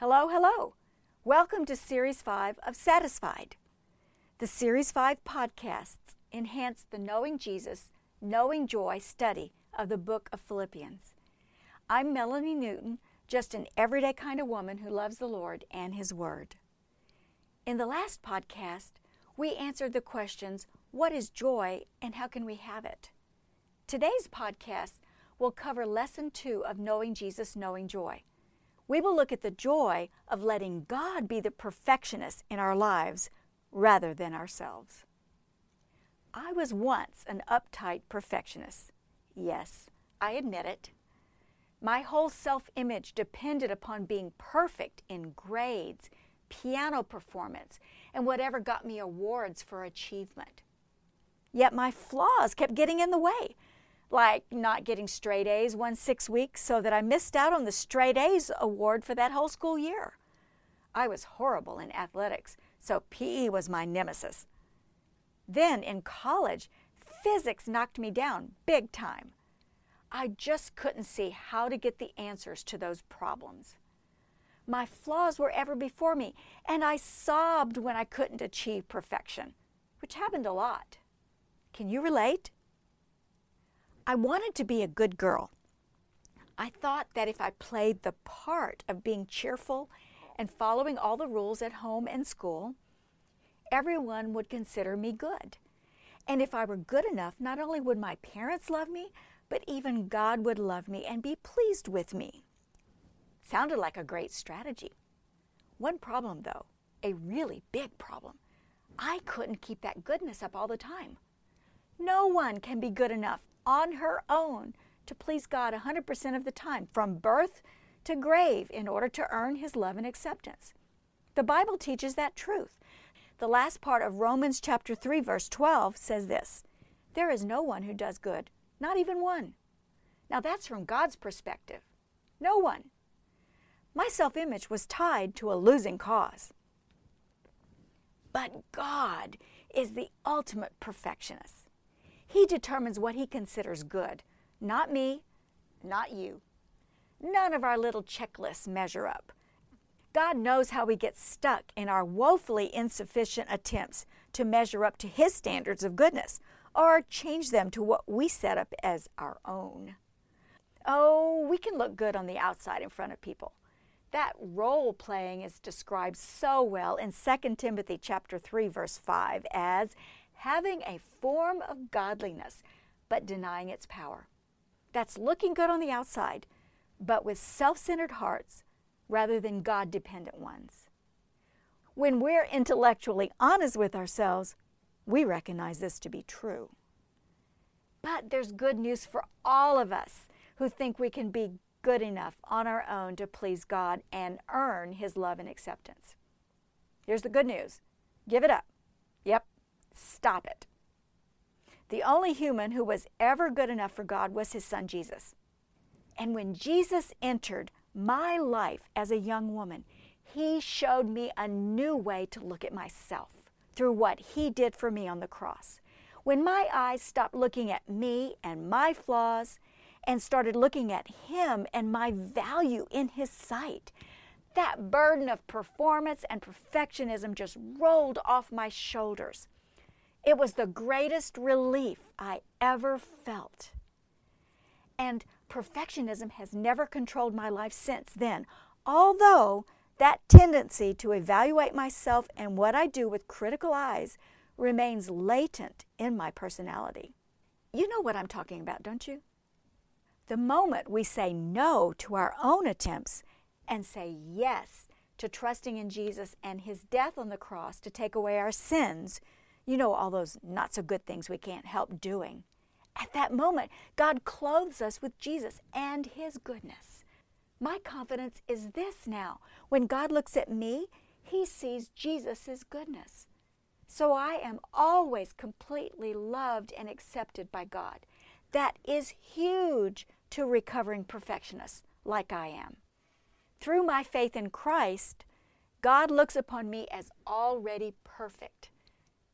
Hello, hello. Welcome to Series 5 of Satisfied. The Series 5 podcasts enhance the Knowing Jesus, Knowing Joy study of the book of Philippians. I'm Melanie Newton, just an everyday kind of woman who loves the Lord and His Word. In the last podcast, we answered the questions what is joy and how can we have it? Today's podcast will cover lesson two of Knowing Jesus, Knowing Joy. We will look at the joy of letting God be the perfectionist in our lives rather than ourselves. I was once an uptight perfectionist. Yes, I admit it. My whole self image depended upon being perfect in grades, piano performance, and whatever got me awards for achievement. Yet my flaws kept getting in the way like not getting straight A's one six weeks so that I missed out on the straight A's award for that whole school year. I was horrible in athletics, so PE was my nemesis. Then in college, physics knocked me down big time. I just couldn't see how to get the answers to those problems. My flaws were ever before me, and I sobbed when I couldn't achieve perfection, which happened a lot. Can you relate? I wanted to be a good girl. I thought that if I played the part of being cheerful and following all the rules at home and school, everyone would consider me good. And if I were good enough, not only would my parents love me, but even God would love me and be pleased with me. Sounded like a great strategy. One problem, though, a really big problem, I couldn't keep that goodness up all the time. No one can be good enough on her own to please God 100% of the time, from birth to grave, in order to earn His love and acceptance. The Bible teaches that truth. The last part of Romans chapter 3, verse 12 says this There is no one who does good, not even one. Now that's from God's perspective. No one. My self image was tied to a losing cause. But God is the ultimate perfectionist. He determines what he considers good, not me, not you. None of our little checklists measure up. God knows how we get stuck in our woefully insufficient attempts to measure up to His standards of goodness or change them to what we set up as our own. Oh, we can look good on the outside in front of people. That role playing is described so well in 2 Timothy chapter 3 verse 5 as having a form of godliness, but denying its power. That's looking good on the outside, but with self centered hearts rather than God dependent ones. When we're intellectually honest with ourselves, we recognize this to be true. But there's good news for all of us who think we can be good enough on our own to please God and earn His love and acceptance. Here's the good news give it up. Yep, Stop it. The only human who was ever good enough for God was his son Jesus. And when Jesus entered my life as a young woman, he showed me a new way to look at myself through what he did for me on the cross. When my eyes stopped looking at me and my flaws and started looking at him and my value in his sight, that burden of performance and perfectionism just rolled off my shoulders. It was the greatest relief I ever felt. And perfectionism has never controlled my life since then, although that tendency to evaluate myself and what I do with critical eyes remains latent in my personality. You know what I'm talking about, don't you? The moment we say no to our own attempts and say yes to trusting in Jesus and His death on the cross to take away our sins, you know, all those not so good things we can't help doing. At that moment, God clothes us with Jesus and His goodness. My confidence is this now. When God looks at me, He sees Jesus' goodness. So I am always completely loved and accepted by God. That is huge to recovering perfectionists like I am. Through my faith in Christ, God looks upon me as already perfect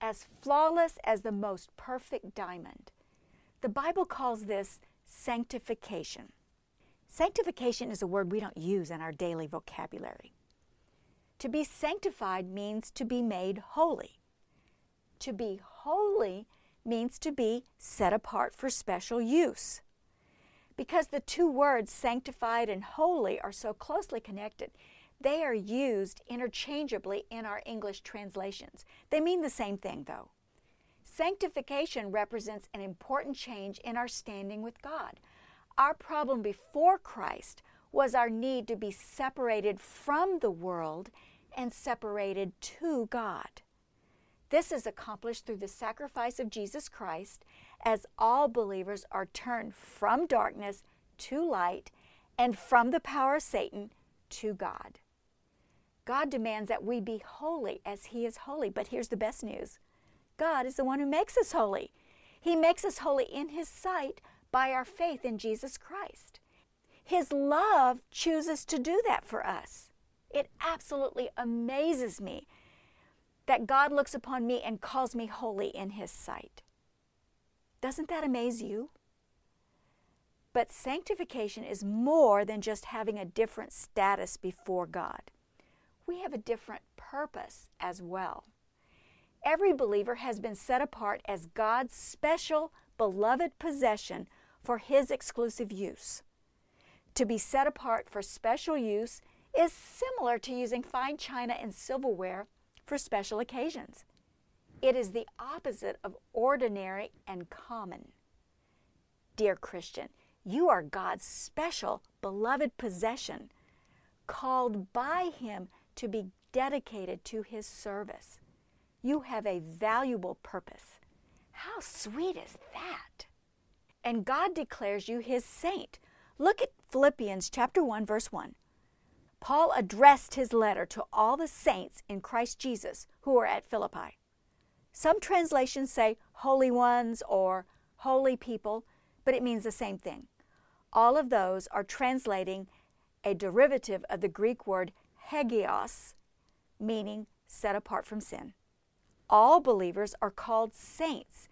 as flawless as the most perfect diamond. The Bible calls this sanctification. Sanctification is a word we don't use in our daily vocabulary. To be sanctified means to be made holy. To be holy means to be set apart for special use. Because the two words sanctified and holy are so closely connected, they are used interchangeably in our English translations. They mean the same thing, though. Sanctification represents an important change in our standing with God. Our problem before Christ was our need to be separated from the world and separated to God. This is accomplished through the sacrifice of Jesus Christ as all believers are turned from darkness to light and from the power of Satan to God. God demands that we be holy as He is holy. But here's the best news God is the one who makes us holy. He makes us holy in His sight by our faith in Jesus Christ. His love chooses to do that for us. It absolutely amazes me that God looks upon me and calls me holy in His sight. Doesn't that amaze you? But sanctification is more than just having a different status before God. We have a different purpose as well. Every believer has been set apart as God's special, beloved possession for His exclusive use. To be set apart for special use is similar to using fine china and silverware for special occasions. It is the opposite of ordinary and common. Dear Christian, you are God's special, beloved possession, called by Him to be dedicated to His service. You have a valuable purpose. How sweet is that? And God declares you His saint. Look at Philippians chapter 1 verse 1. Paul addressed his letter to all the saints in Christ Jesus who are at Philippi. Some translations say holy ones or holy people, but it means the same thing. All of those are translating a derivative of the Greek word hagios, meaning set apart from sin. All believers are called saints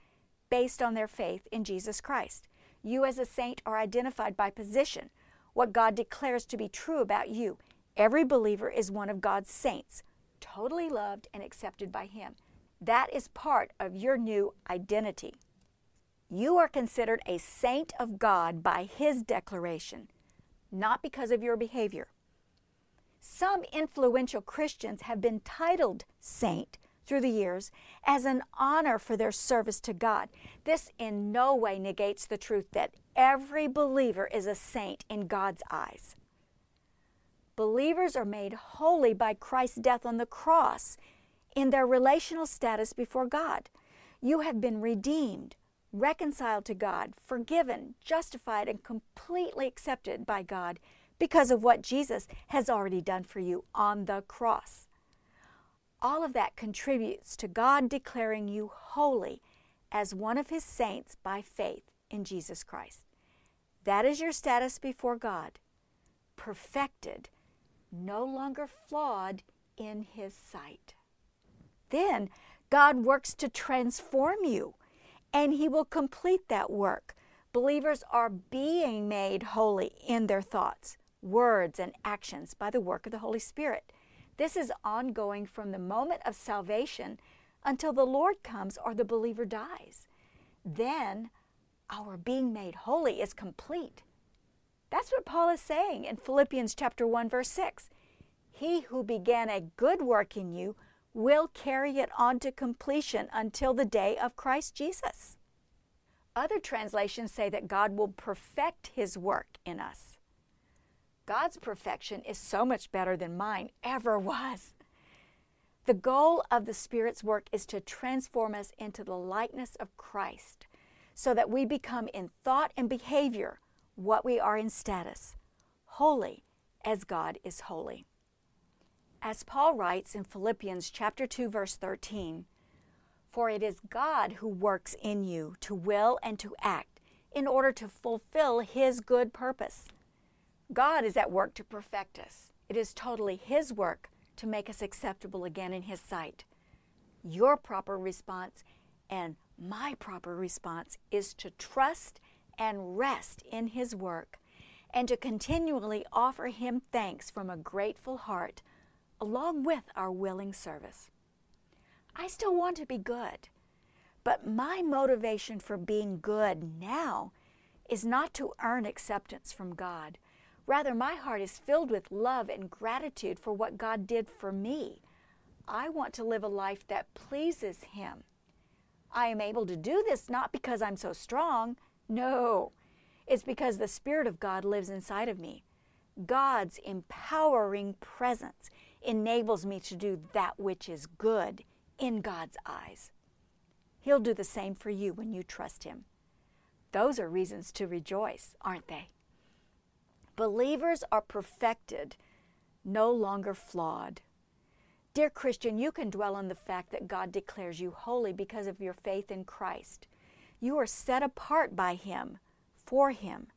based on their faith in Jesus Christ. You, as a saint, are identified by position, what God declares to be true about you. Every believer is one of God's saints, totally loved and accepted by Him. That is part of your new identity. You are considered a saint of God by His declaration, not because of your behavior. Some influential Christians have been titled saint through the years as an honor for their service to God. This in no way negates the truth that every believer is a saint in God's eyes. Believers are made holy by Christ's death on the cross in their relational status before God. You have been redeemed, reconciled to God, forgiven, justified, and completely accepted by God because of what Jesus has already done for you on the cross. All of that contributes to God declaring you holy as one of His saints by faith in Jesus Christ. That is your status before God, perfected no longer flawed in His sight. Then God works to transform you, and He will complete that work. Believers are being made holy in their thoughts, words, and actions by the work of the Holy Spirit. This is ongoing from the moment of salvation until the Lord comes or the believer dies. Then our being made holy is complete. That's what Paul is saying in Philippians chapter 1 verse 6. He who began a good work in you will carry it on to completion until the day of Christ Jesus. Other translations say that God will perfect his work in us. God's perfection is so much better than mine ever was. The goal of the Spirit's work is to transform us into the likeness of Christ so that we become in thought and behavior what we are in status, holy as God is holy. As Paul writes in Philippians chapter 2 verse 13, for it is God who works in you to will and to act in order to fulfill his good purpose. God is at work to perfect us. It is totally his work to make us acceptable again in his sight. Your proper response and my proper response is to trust and rest in His work, and to continually offer Him thanks from a grateful heart along with our willing service. I still want to be good, but my motivation for being good now is not to earn acceptance from God. Rather, my heart is filled with love and gratitude for what God did for me. I want to live a life that pleases Him. I am able to do this not because I'm so strong. No, it's because the Spirit of God lives inside of me. God's empowering presence enables me to do that which is good in God's eyes. He'll do the same for you when you trust Him. Those are reasons to rejoice, aren't they? Believers are perfected, no longer flawed. Dear Christian, you can dwell on the fact that God declares you holy because of your faith in Christ. You are set apart by Him, for Him.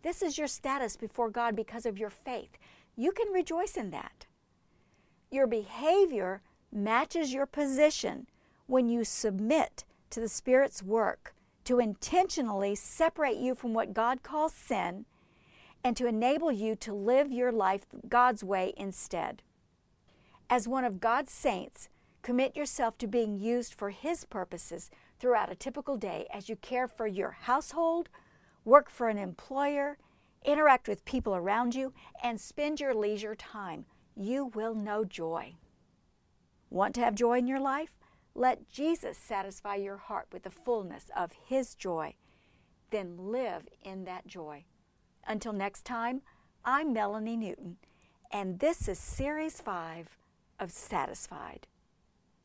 This is your status before God because of your faith. You can rejoice in that. Your behavior matches your position when you submit to the Spirit's work to intentionally separate you from what God calls sin and to enable you to live your life God's way instead. As one of God's saints, commit yourself to being used for His purposes throughout a typical day as you care for your household, work for an employer, interact with people around you, and spend your leisure time. You will know joy. Want to have joy in your life? Let Jesus satisfy your heart with the fullness of His joy. Then live in that joy. Until next time, I'm Melanie Newton, and this is Series 5 of Satisfied.